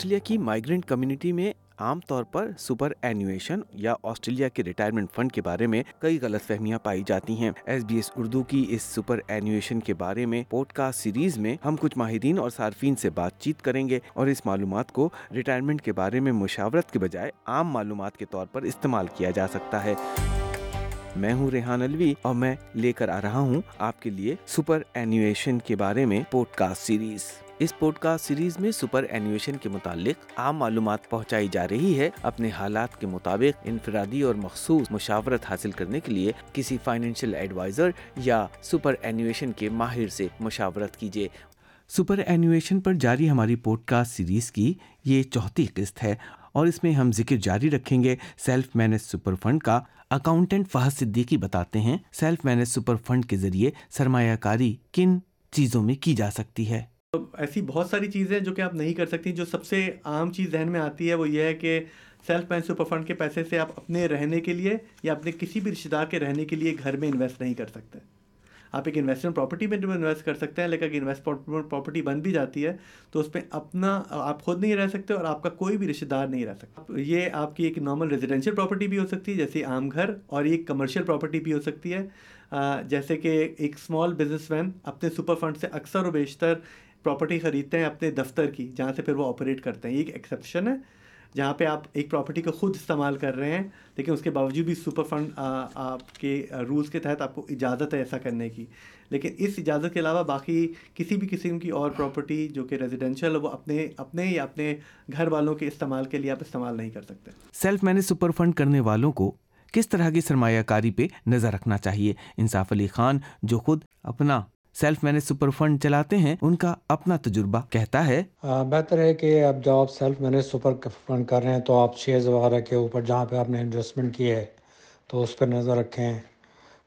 Australia کی migrant community میں عام طور پر سپر اینویشن یا آسٹریلیا کے ریٹائرمنٹ فنڈ کے بارے میں کئی غلط فہمیاں پائی جاتی ہیں۔ ایس بی ایس اردو کی اس سپر اینویشن کے بارے میں پوڈ کاسٹ سیریز میں ہم کچھ ماہرین اور صارفین سے بات چیت کریں گے اور اس معلومات کو ریٹائرمنٹ کے بارے میں مشاورت کے بجائے عام معلومات کے طور پر استعمال کیا جا سکتا ہے۔ میں ہوں ریحان الوی اور میں لے کر آ رہا ہوں آپ کے لیے سپر اینویشن کے بارے میں پوڈ کاسٹ سیریز اس پوڈ کاسٹ سیریز میں سپر اینویشن کے متعلق عام معلومات پہنچائی جا رہی ہے۔ اپنے حالات کے مطابق انفرادی اور مخصوص مشاورت حاصل کرنے کے لیے کسی فائنینشیل ایڈوائزر یا سپر اینویشن کے ماہر سے مشاورت کیجیے سپر اینویشن پر جاری ہماری پوڈ کاسٹ سیریز کی یہ چوتھی قسط ہے اور اس میں ہم ذکر جاری رکھیں گے۔ سیلف مینج سپر فنڈ کا اکاؤنٹنٹ فہد صدیقی بتاتے ہیں سیلف مینج سپر فنڈ کے ذریعے سرمایہ کاری کن چیزوں میں کی جا سکتی ہے۔ ایسی بہت ساری چیزیں جو کہ آپ نہیں کر سکتی، جو سب سے عام چیز ذہن میں آتی ہے، وہ یہ ہے کہ سیلف مین سپر فنڈ کے پیسے سے آپ اپنے رہنے کے لیے یا اپنے کسی بھی رشتے دار کے رہنے کے لیے گھر میں انویسٹ نہیں کر سکتے۔ آپ ایک انویسٹمنٹ پراپرٹی میں انویسٹ کر سکتے ہیں، لیکن اگر انویسٹ پراپرٹی بن بھی جاتی ہے تو اس پہ اپنا، آپ خود نہیں رہ سکتے اور آپ کا کوئی بھی رشتے دار نہیں رہ سکتا۔ یہ آپ کی ایک نارمل ریزیڈینشیل پراپرٹی بھی ہو سکتی ہے، جیسے عام گھر، اور ایک کمرشیل پراپرٹی بھی ہو سکتی ہے۔ جیسے کہ ایک اسمال بزنس مین اپنے سپر فنڈ سے اکثر و بیشتر پراپرٹی خریدتے ہیں اپنے دفتر کی، جہاں سے پھر وہ آپریٹ کرتے ہیں۔ یہ ایک ایکسیپشن ہے، جہاں پہ آپ ایک پراپرٹی کو خود استعمال کر رہے ہیں، لیکن اس کے باوجود بھی سپر فنڈ آپ کے رولس کے تحت آپ کو اجازت ہے ایسا کرنے کی۔ لیکن اس اجازت کے علاوہ باقی کسی بھی قسم کی اور پراپرٹی جو کہ ریزیڈینشیل وہ اپنے اپنے یا اپنے گھر والوں کے استعمال کے لیے آپ استعمال نہیں کر سکتے۔ سیلف مینج سپر فنڈ کرنے والوں کو کس طرح کی سرمایہ کاری پہ نظر رکھنا چاہیے؟ انصاف علی خان جو خود اپنا سیلف مینج سپر فنڈ چلاتے ہیں، ان کا اپنا تجربہ کہتا ہے۔ بہتر ہے کہ اب جب آپ سیلف مینج سپر فنڈ کر رہے ہیں تو آپ شیئرز وغیرہ کے اوپر جہاں پہ آپ نے انویسٹمنٹ کی ہے، تو اس پر نظر رکھیں۔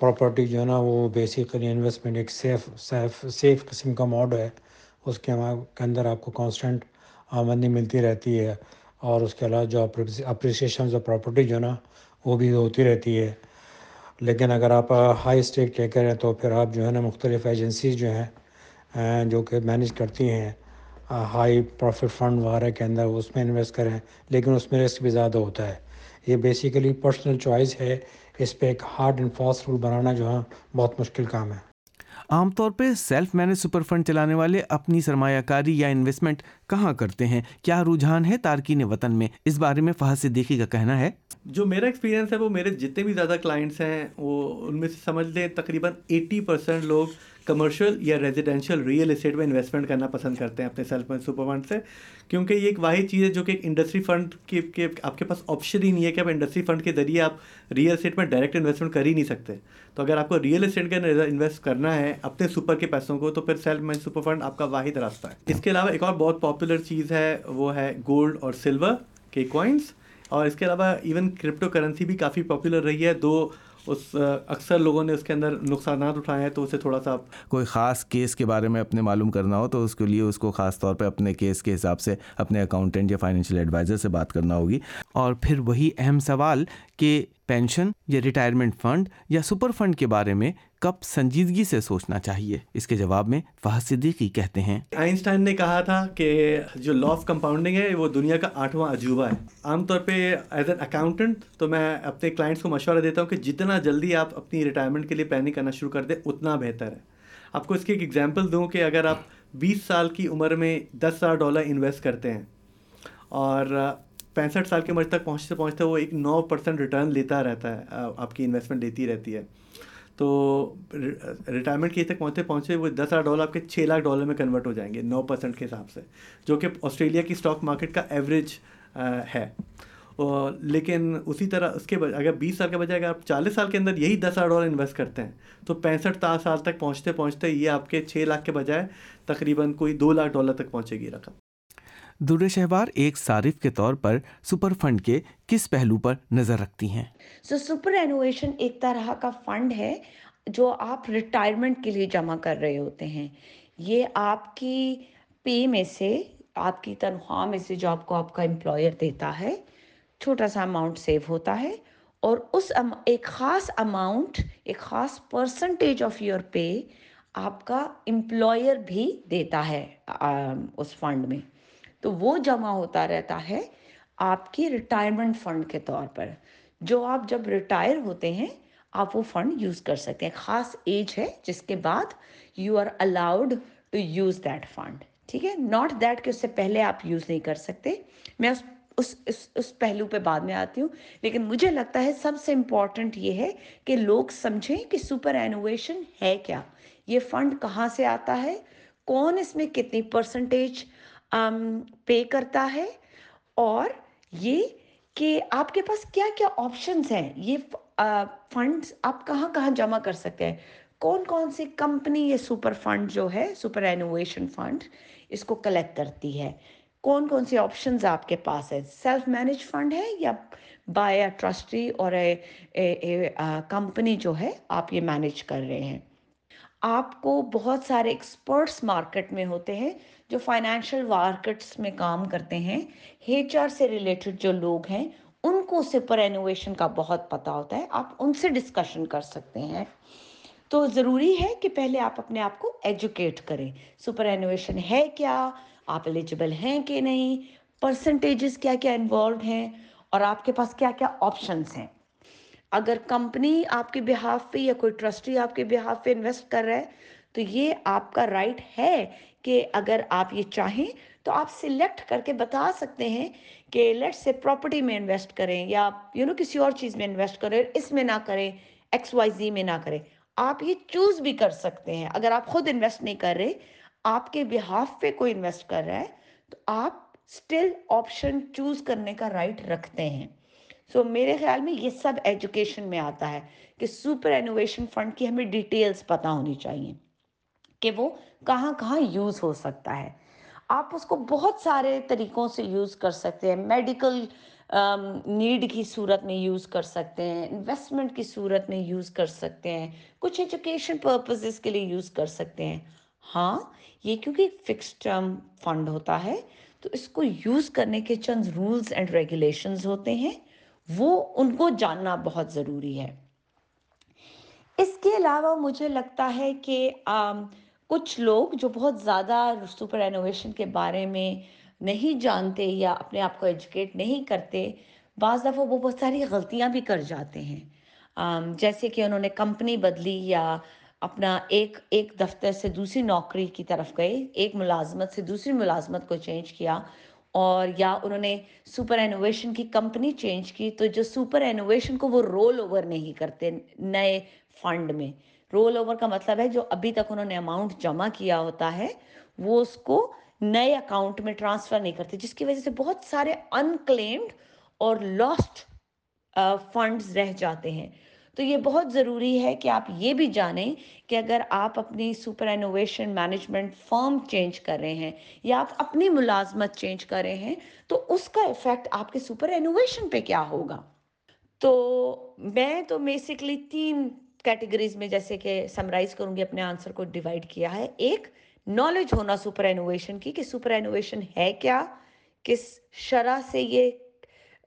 پراپرٹی جو ہے نا، وہ بیسیکلی انویسٹمنٹ ایک سیف سیف سیف قسم کا موڈ ہے۔ اس کے کے اندر آپ کو کانسٹنٹ آمدنی ملتی رہتی ہے اور اس کے علاوہ جو اپریسیشن آف پراپرٹی جو ہے نا، وہ بھی ہوتی رہتی ہے۔ لیکن اگر آپ ہائی اسٹیک لے کر ہیں تو پھر آپ جو ہے نا مختلف ایجنسیز جو ہیں جو کہ مینیج کرتی ہیں ہائی پروفٹ فنڈ وغیرہ کے اندر اس میں انویسٹ کریں، لیکن اس میں رسک بھی زیادہ ہوتا ہے۔ یہ بیسیکلی پرسنل چوائس ہے۔ اس پہ ایک ہارڈ اینڈ فاسٹ رول بنانا جو ہے، بہت مشکل کام ہے۔ عام طور پہ سیلف مینج سپر فنڈ چلانے والے اپنی سرمایہ کاری یا انویسٹمنٹ کہاں کرتے ہیں؟ کیا رجحان ہے تارکین وطن میں؟ اس بارے میں فہد صدیقی کا کہنا ہے۔ جو میرا ایکسپیرینس ہے وہ میرے جتنے بھی زیادہ کلائنٹس ہیں، وہ ان میں سے سمجھ لیں تقریباً ایٹی پرسینٹ لوگ کمرشل یا ریزیڈینشیل ریئل اسٹیٹ میں انویسٹمنٹ کرنا پسند کرتے ہیں اپنے سیلف سپر فنڈ سے۔ کیونکہ یہ ایک واحد چیز ہے جو کہ ایک انڈسٹری فنڈ کے آپ کے پاس آپشن ہی نہیں ہے کہ آپ انڈسٹری فنڈ کے ذریعے آپ ریئل اسٹیٹ میں ڈائریکٹ انویسٹمنٹ کر ہی نہیں سکتے۔ تو اگر آپ کو ریئل اسٹیٹ کے اندر انویسٹ کرنا ہے اپنے سپر کے پیسوں کو، تو پھر سیلف مین سپر فنڈ آپ کا واحد راستہ ہے۔ اس کے علاوہ ایک اور بہت پاپولر چیز ہے، وہ ہے گولڈ اور سلور کے کوائنس اور اس کے علاوہ ایون کرپٹو کرنسی بھی کافی پاپولر رہی ہے۔ دو اس، اکثر لوگوں نے اس کے اندر نقصانات اٹھائے ہیں، تو اسے تھوڑا سا کوئی خاص کیس کے بارے میں اپنے معلوم کرنا ہو، تو اس کے لیے اس کو خاص طور پہ اپنے کیس کے حساب سے اپنے اکاؤنٹنٹ یا فائنینشیل ایڈوائزر سے بات کرنا ہوگی۔ اور پھر وہی اہم سوال کہ پینشن یا ریٹائرمنٹ فنڈ یا سپر فنڈ کے بارے میں کب سنجیدگی سے سوچنا چاہیے؟ اس کے جواب میں فہد صدیقی کہتے ہیں۔ آئنسٹائن نے کہا تھا کہ جو لا آف کمپاؤنڈنگ ہے، وہ دنیا کا آٹھواں عجوبہ ہے۔ عام طور پہ ایز این اکاؤنٹنٹ تو میں اپنے کلائنٹس کو مشورہ دیتا ہوں کہ جتنا جلدی آپ اپنی ریٹائرمنٹ کے لیے پلاننگ کرنا شروع کر دیں، اتنا بہتر ہے۔ آپ کو اس کی ایک ایگزامپل دوں کہ اگر آپ بیس سال کی عمر میں دس ہزار ڈالر انویسٹ کرتے ہیں اور پینسٹھ سال کی عمر تک پہنچتے پہنچتے وہ ایک نو پرسینٹ ریٹرن لیتا رہتا ہے آپ کی انویسٹمنٹ دیتی رہتی ہے۔ تو ریٹائرمنٹ کی تک پہنچتے پہنچے وہ دس ہزار ڈالر آپ کے چھ لاکھ ڈالر میں کنورٹ ہو جائیں گے، نو پرسینٹ کے حساب سے، جو کہ آسٹریلیا کی اسٹاک مارکیٹ کا ایوریج ہے۔ لیکن اسی طرح اس کے اگر بیس سال کے بجائے اگر آپ چالیس سال کے اندر یہی دس ہزار ڈالر انویسٹ کرتے ہیں، تو پینسٹھ سال تک پہنچتے پہنچتے یہ آپ کے چھ لاکھ کے بجائے تقریباً کوئی دو لاکھ ڈالر تک پہنچے گی رقم۔ در شہوار ایک صارف کے طور پر سپر فنڈ کے کس پہلو پر نظر رکھتی ہیں؟ سو سپر اینویشن ایک طرح کا فنڈ ہے جو آپ ریٹائرمنٹ کے لیے جمع کر رہے ہوتے ہیں۔ یہ آپ کی پے میں سے، آپ کی تنخواہ میں سے جو آپ کو آپ کا امپلائر دیتا ہے، چھوٹا سا اماؤنٹ سیو ہوتا ہے اور اس ایک خاص اماؤنٹ ایک خاص پرسنٹیج آف یور پے آپ کا امپلائر بھی دیتا ہے اس فنڈ میں۔ تو وہ جمع ہوتا رہتا ہے آپ کی ریٹائرمنٹ فنڈ کے طور پر۔ جو آپ جب ریٹائر ہوتے ہیں، آپ وہ فنڈ یوز کر سکتے ہیں۔ خاص ایج ہے جس کے بعد you are allowed to use that fund ٹھیک ہے؟ ناٹ دیٹ کہ اس سے پہلے آپ یوز نہیں کر سکتے۔ میں اس اس اس اس پہلو پہ بعد میں آتی ہوں۔ لیکن مجھے لگتا ہے سب سے امپورٹنٹ یہ ہے کہ لوگ سمجھیں کہ سپر اینویشن ہے کیا۔ یہ فنڈ کہاں سے آتا ہے؟ کون اس میں کتنی پرسنٹیج پے کرتا ہے اور یہ کہ آپ کے پاس کیا کیا آپشنس ہیں؟ یہ فنڈس آپ کہاں کہاں جمع کر سکتے ہیں؟ کون کون سی کمپنی یہ سپر فنڈ جو ہے سپر اینویشن فنڈ اس کو کلیکٹ کرتی ہے؟ کون کون سی آپشنز آپ کے پاس ہے سیلف مینج فنڈ ہے یا بائی اے ٹرسٹی اور کمپنی جو ہے آپ یہ مینج کر رہے ہیں؟ آپ کو بہت سارے ایکسپرٹس مارکیٹ میں ہوتے ہیں جو فائنینشیل مارکیٹس میں کام کرتے ہیں ایچ آر سے ریلیٹڈ جو لوگ ہیں، ان کو سپر اینویشن کا بہت پتہ ہوتا ہے۔ آپ ان سے ڈسکشن کر سکتے ہیں۔ تو ضروری ہے کہ پہلے آپ اپنے آپ کو ایجوکیٹ کریں۔ سپر اینویشن ہے کیا؟ آپ ایلیجبل ہیں کہ نہیں؟ پرسنٹیجز کیا کیا انوالوڈ ہیں؟ اور آپ کے پاس کیا کیا آپشنس ہیں؟ اگر کمپنی آپ کے بہاف پہ یا کوئی ٹرسٹی آپ کے بہاف پہ انویسٹ کر رہا ہے تو یہ آپ کا رائٹ ہے کہ اگر آپ یہ چاہیں تو آپ سلیکٹ کر کے بتا سکتے ہیں کہ لیٹ سے پراپرٹی میں انویسٹ کریں یا یو نو کسی اور چیز میں انویسٹ کریں اس میں نہ کریں ایکس وائی زی میں نہ کریں۔ آپ یہ چوز بھی کر سکتے ہیں۔ اگر آپ خود انویسٹ نہیں کر رہے آپ کے بہاف پہ کوئی انویسٹ کر رہا ہے تو آپ اسٹل آپشن چوز کرنے کا رائٹ رکھتے ہیں۔ سو so, میرے خیال میں یہ سب ایجوکیشن میں آتا ہے کہ سپر اینویشن فنڈ کی ہمیں ڈیٹیلز پتہ ہونی چاہیے۔ کہ وہ کہاں کہاں یوز ہو سکتا ہے۔ آپ اس کو بہت سارے طریقوں سے یوز کر سکتے ہیں۔ میڈیکل نیڈ um, کی صورت میں یوز کر سکتے ہیں۔ انویسٹمنٹ کی صورت میں یوز کر سکتے ہیں۔ کچھ ایجوکیشن پرپزز کے لیے یوز کر سکتے ہیں۔ ہاں یہ کیونکہ فکس ٹرم فنڈ ہوتا ہے، تو اس کو یوز کرنے کے چند رولز اینڈ ریگولیشنز ہوتے ہیں۔ وہ ان کو جاننا بہت ضروری ہے۔ اس کے علاوہ مجھے لگتا ہے کہ um, کچھ لوگ جو بہت زیادہ سپر اینوویشن کے بارے میں نہیں جانتے یا اپنے آپ کو ایجوکیٹ نہیں کرتے، بعض دفعہ وہ بہت ساری غلطیاں بھی کر جاتے ہیں۔ جیسے کہ انہوں نے کمپنی بدلی یا اپنا ایک ایک دفتر سے دوسری نوکری کی طرف گئے، ایک ملازمت سے دوسری ملازمت کو چینج کیا اور یا انہوں نے سپر اینوویشن کی کمپنی چینج کی تو جو سپر اینوویشن کو وہ رول اوور نہیں کرتے نئے فنڈ میں۔ رول اوور کا مطلب ہے جو ابھی تک انہوں نے اماؤنٹ جمع کیا ہوتا ہے، وہ اس کو نئے اکاؤنٹ میں ٹرانسفر نہیں کرتے، جس کی وجہ سے بہت سارے انکلیمڈ اور لاسٹ فنڈز رہ جاتے ہیں۔ تو یہ بہت ضروری ہے کہ آپ یہ بھی جانیں کہ اگر آپ اپنی superannuation management firm change کر رہے ہیں یا آپ اپنی ملازمت چینج کر رہے ہیں، تو اس کا افیکٹ آپ کے سپر اینوویشن پہ کیا ہوگا؟ تو میں تو بیسکلی تین کیٹیگریز میں جیسے کہ سمرائز کروں گی، اپنے آنسر کو ڈیوائڈ کیا ہے۔ ایک نالج ہونا سپر اینوویشن کی، کہ سپر اینوویشن ہے کیا؟ کس شرح سے یہ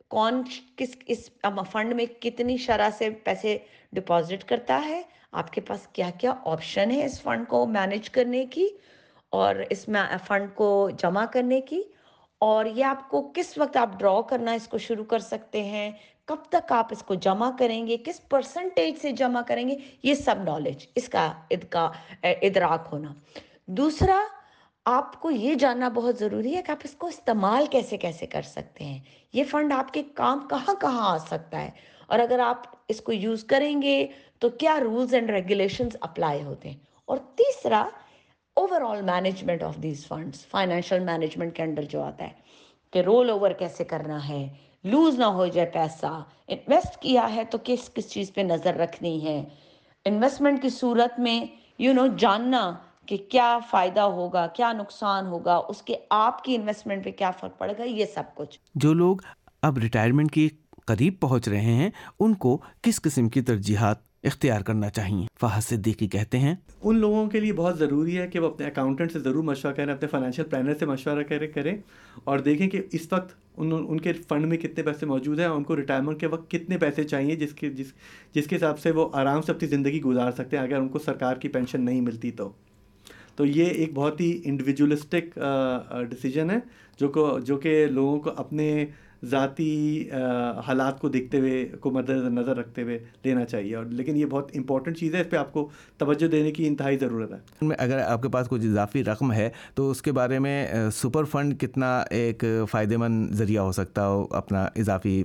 کون، کس، اس فنڈ میں کتنی شرح سے پیسے ڈپازٹ کرتا ہے؟ آپ کے پاس کیا کیا آپشن ہے اس فنڈ کو مینج کرنے کی؟ اور اس میں فنڈ کو جمع کرنے کی؟ اور یہ آپ کو کس وقت آپ ڈرا کرنا اس کو شروع کر سکتے ہیں؟ کب تک آپ اس کو جمع کریں گے، کس پرسنٹیج سے جمع کریں گے، یہ سب نالج اس کا ادراک ہونا۔ دوسرا، آپ کو یہ جاننا بہت ضروری ہے کہ آپ اس کو استعمال کیسے کیسے کر سکتے ہیں۔ یہ فنڈ آپ کے کام کہاں کہاں آ سکتا ہے۔ اور اگر آپ اس کو یوز کریں گے تو کیا رولز اینڈ ریگولیشنز اپلائی ہوتے ہیں۔ اور تیسرا overall management of these funds financial management کے انڈر جو آتا ہے کہ رول اوور کیسے کرنا ہے۔ لوز نہ ہو جائے پیسہ۔ انویسٹ کیا ہے تو کس کس چیز پہ نظر رکھنی ہے۔ انویسٹمنٹ کی صورت میں یو نو جاننا کہ کیا فائدہ ہوگا، کیا نقصان ہوگا، اس کے آپ کی انویسٹمنٹ پہ کیا فرق پڑے گا، یہ سب کچھ۔ جو لوگ اب ریٹائرمنٹ کے قریب پہنچ رہے ہیں، ان کو کس قسم کی ترجیحات اختیار کرنا چاہیے۔ فہد صدیقی کہتے ہیں، ان لوگوں کے لیے بہت ضروری ہے کہ وہ اپنے اکاؤنٹنٹ سے ضرور مشورہ کریں، اپنے فائنینشیل پلانر سے مشورہ کریں کریں اور دیکھیں کہ اس وقت ان ان کے فنڈ میں کتنے پیسے موجود ہیں اور ان کو ریٹائرمنٹ کے وقت کتنے پیسے چاہیے جس کے، جس جس کے حساب سے وہ آرام سے اپنی زندگی گزار سکتے ہیں اگر ان کو سرکار کی پینشن نہیں ملتی تو۔ تو یہ ایک بہت ہی انڈیویجولسٹک ڈیسیجن ہے جو کو، جو کہ لوگوں کو اپنے ذاتی حالات کو دیکھتے ہوئے کو مد نظر رکھتے ہوئے لینا چاہیے۔ اور لیکن یہ بہت امپورٹنٹ چیز ہے اس پہ آپ کو توجہ دینے کی انتہائی ضرورت ہے۔ اگر آپ کے پاس کچھ اضافی رقم ہے تو اس کے بارے میں سپر فنڈ کتنا ایک فائدے مند ذریعہ ہو سکتا ہو اپنا اضافی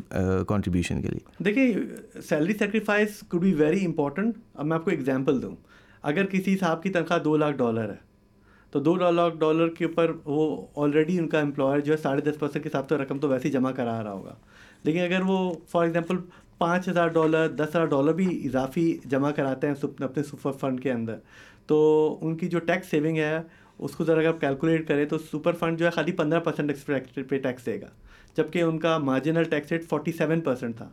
کنٹریبیوشن کے لیے؟ دیکھیے salary sacrifice could be very important اب میں آپ کو اگزامپل دوں۔ اگر کسی صاحب کی تنخواہ دو لاکھ ڈالر ہے تو دو لاکھ ڈالر کے اوپر وہ آلریڈی ان کا امپلائر جو ہے ساڑھے دس پرسینٹ کے حساب سے رقم تو ویسے ہی جمع کرا رہا ہوگا۔ لیکن اگر وہ فار ایگزامپل پانچ ہزار ڈالر، دس ہزار ڈالر بھی اضافی جمع کراتے ہیں اپنے سپر فنڈ کے اندر، تو ان کی جو ٹیکس سیونگ ہے، اس کو ذرا اگر کیلکولیٹ کریں تو سپر فنڈ جو ہے خالی پندرہ پرسینٹ پہ ٹیکس دے گا، جبکہ ان کا marginal tax rate forty seven percent تھا۔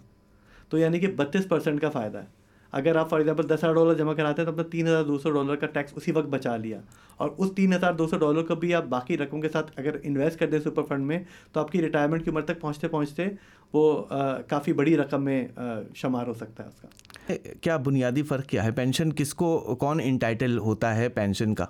تو یعنی کہ بتیس پرسینٹ کا فائدہ ہے۔ اگر آپ فار ایگزامپل دس ہزار ڈالر جمع کراتے ہیں تو اپنا تین ہزار دو سو ڈالر کا ٹیکس اسی وقت بچا لیا۔ اور اس تین ہزار دو سو ڈالر کو بھی آپ باقی رقم کے ساتھ اگر انویسٹ کر دیں سپر فنڈ میں تو آپ کی ریٹائرمنٹ کی عمر تک پہنچتے پہنچتے وہ کافی بڑی رقم میں شمار ہو سکتا ہے اس کا۔ کیا بنیادی فرق کیا ہے؟ پینشن کس کو کون انٹائٹل ہوتا ہے پینشن کا؟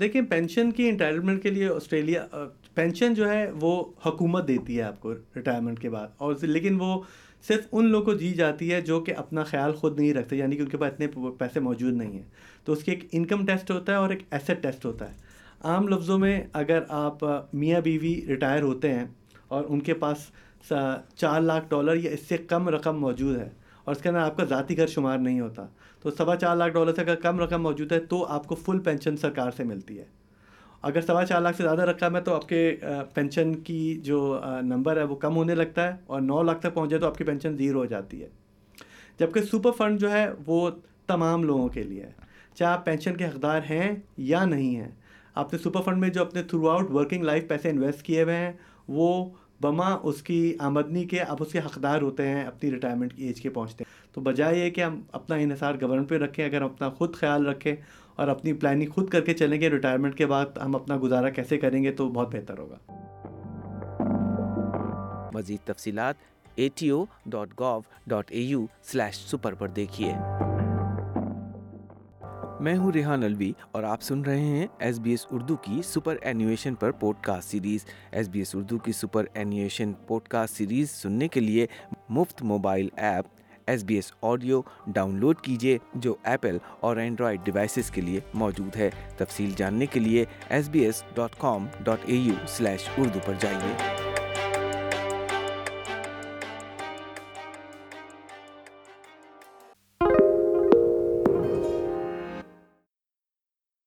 دیکھیں پینشن کی انٹائٹلمنٹ کے لیے آسٹریلیا پینشن جو ہے وہ حکومت دیتی ہے آپ کو ریٹائرمنٹ کے بعد. اور لیکن وہ صرف ان لوگوں کو جی جاتی ہے جو کہ اپنا خیال خود نہیں رکھتے یعنی کہ ان کے پاس اتنے پیسے موجود نہیں ہیں. تو اس کی ایک انکم ٹیسٹ ہوتا ہے اور ایک ایسٹ ٹیسٹ ہوتا ہے. عام لفظوں میں اگر آپ میاں بیوی ریٹائر ہوتے ہیں اور ان کے پاس چار لاکھ ڈالر یا اس سے کم رقم موجود ہے اور اس کے اندر آپ کا ذاتی گھر شمار نہیں ہوتا، تو سوا چار لاکھ ڈالر سے اگر کم رقم موجود ہے تو آپ کو فل پینشن سرکار سے ملتی ہے. اگر سوا چار لاکھ سے زیادہ رقم ہے تو آپ کے پینشن کی جو نمبر ہے وہ کم ہونے لگتا ہے اور نو لاکھ تک پہنچ جائے تو آپ کی پینشن زیرو ہو جاتی ہے۔ جبکہ سپر فنڈ جو ہے وہ تمام لوگوں کے لیے ہے۔ چاہے آپ پینشن کے حقدار ہیں یا نہیں ہیں، آپ نے سپر فنڈ میں جو اپنے تھرو آؤٹ ورکنگ لائف پیسے انویسٹ کیے ہوئے ہیں، وہ بما اس کی آمدنی کے، اب اس کے حقدار ہوتے ہیں اپنی ریٹائرمنٹ کی ایج کے پہنچتے ہیں۔ تو بجائے یہ کہ ہم اپنا انحصار گورنمنٹ پہ رکھیں، اگر ہم اپنا خود خیال رکھیں اور اپنی پلاننگ خود کر کے چلیں گے ریٹائرمنٹ کے بعد ہم اپنا گزارا کیسے کریں گے تو بہت بہتر ہوگا۔ مزید تفصیلات A T O dot gov dot A U slash super پر دیکھیے۔ میں ہوں ریحان الوی اور آپ سن رہے ہیں ایس بی ایس اردو کی سپر اینیویشن پر podcast series. S B S Urdu کی superannuation podcast series سننے کے لیے مفت mobile app S B S audio download کیجیے، جو ایپل اور اینڈرائڈ ڈیوائسیز کے لیے موجود ہے۔ تفصیل جاننے کے لیے S B S dot com dot A U slash Urdu پر جائیے۔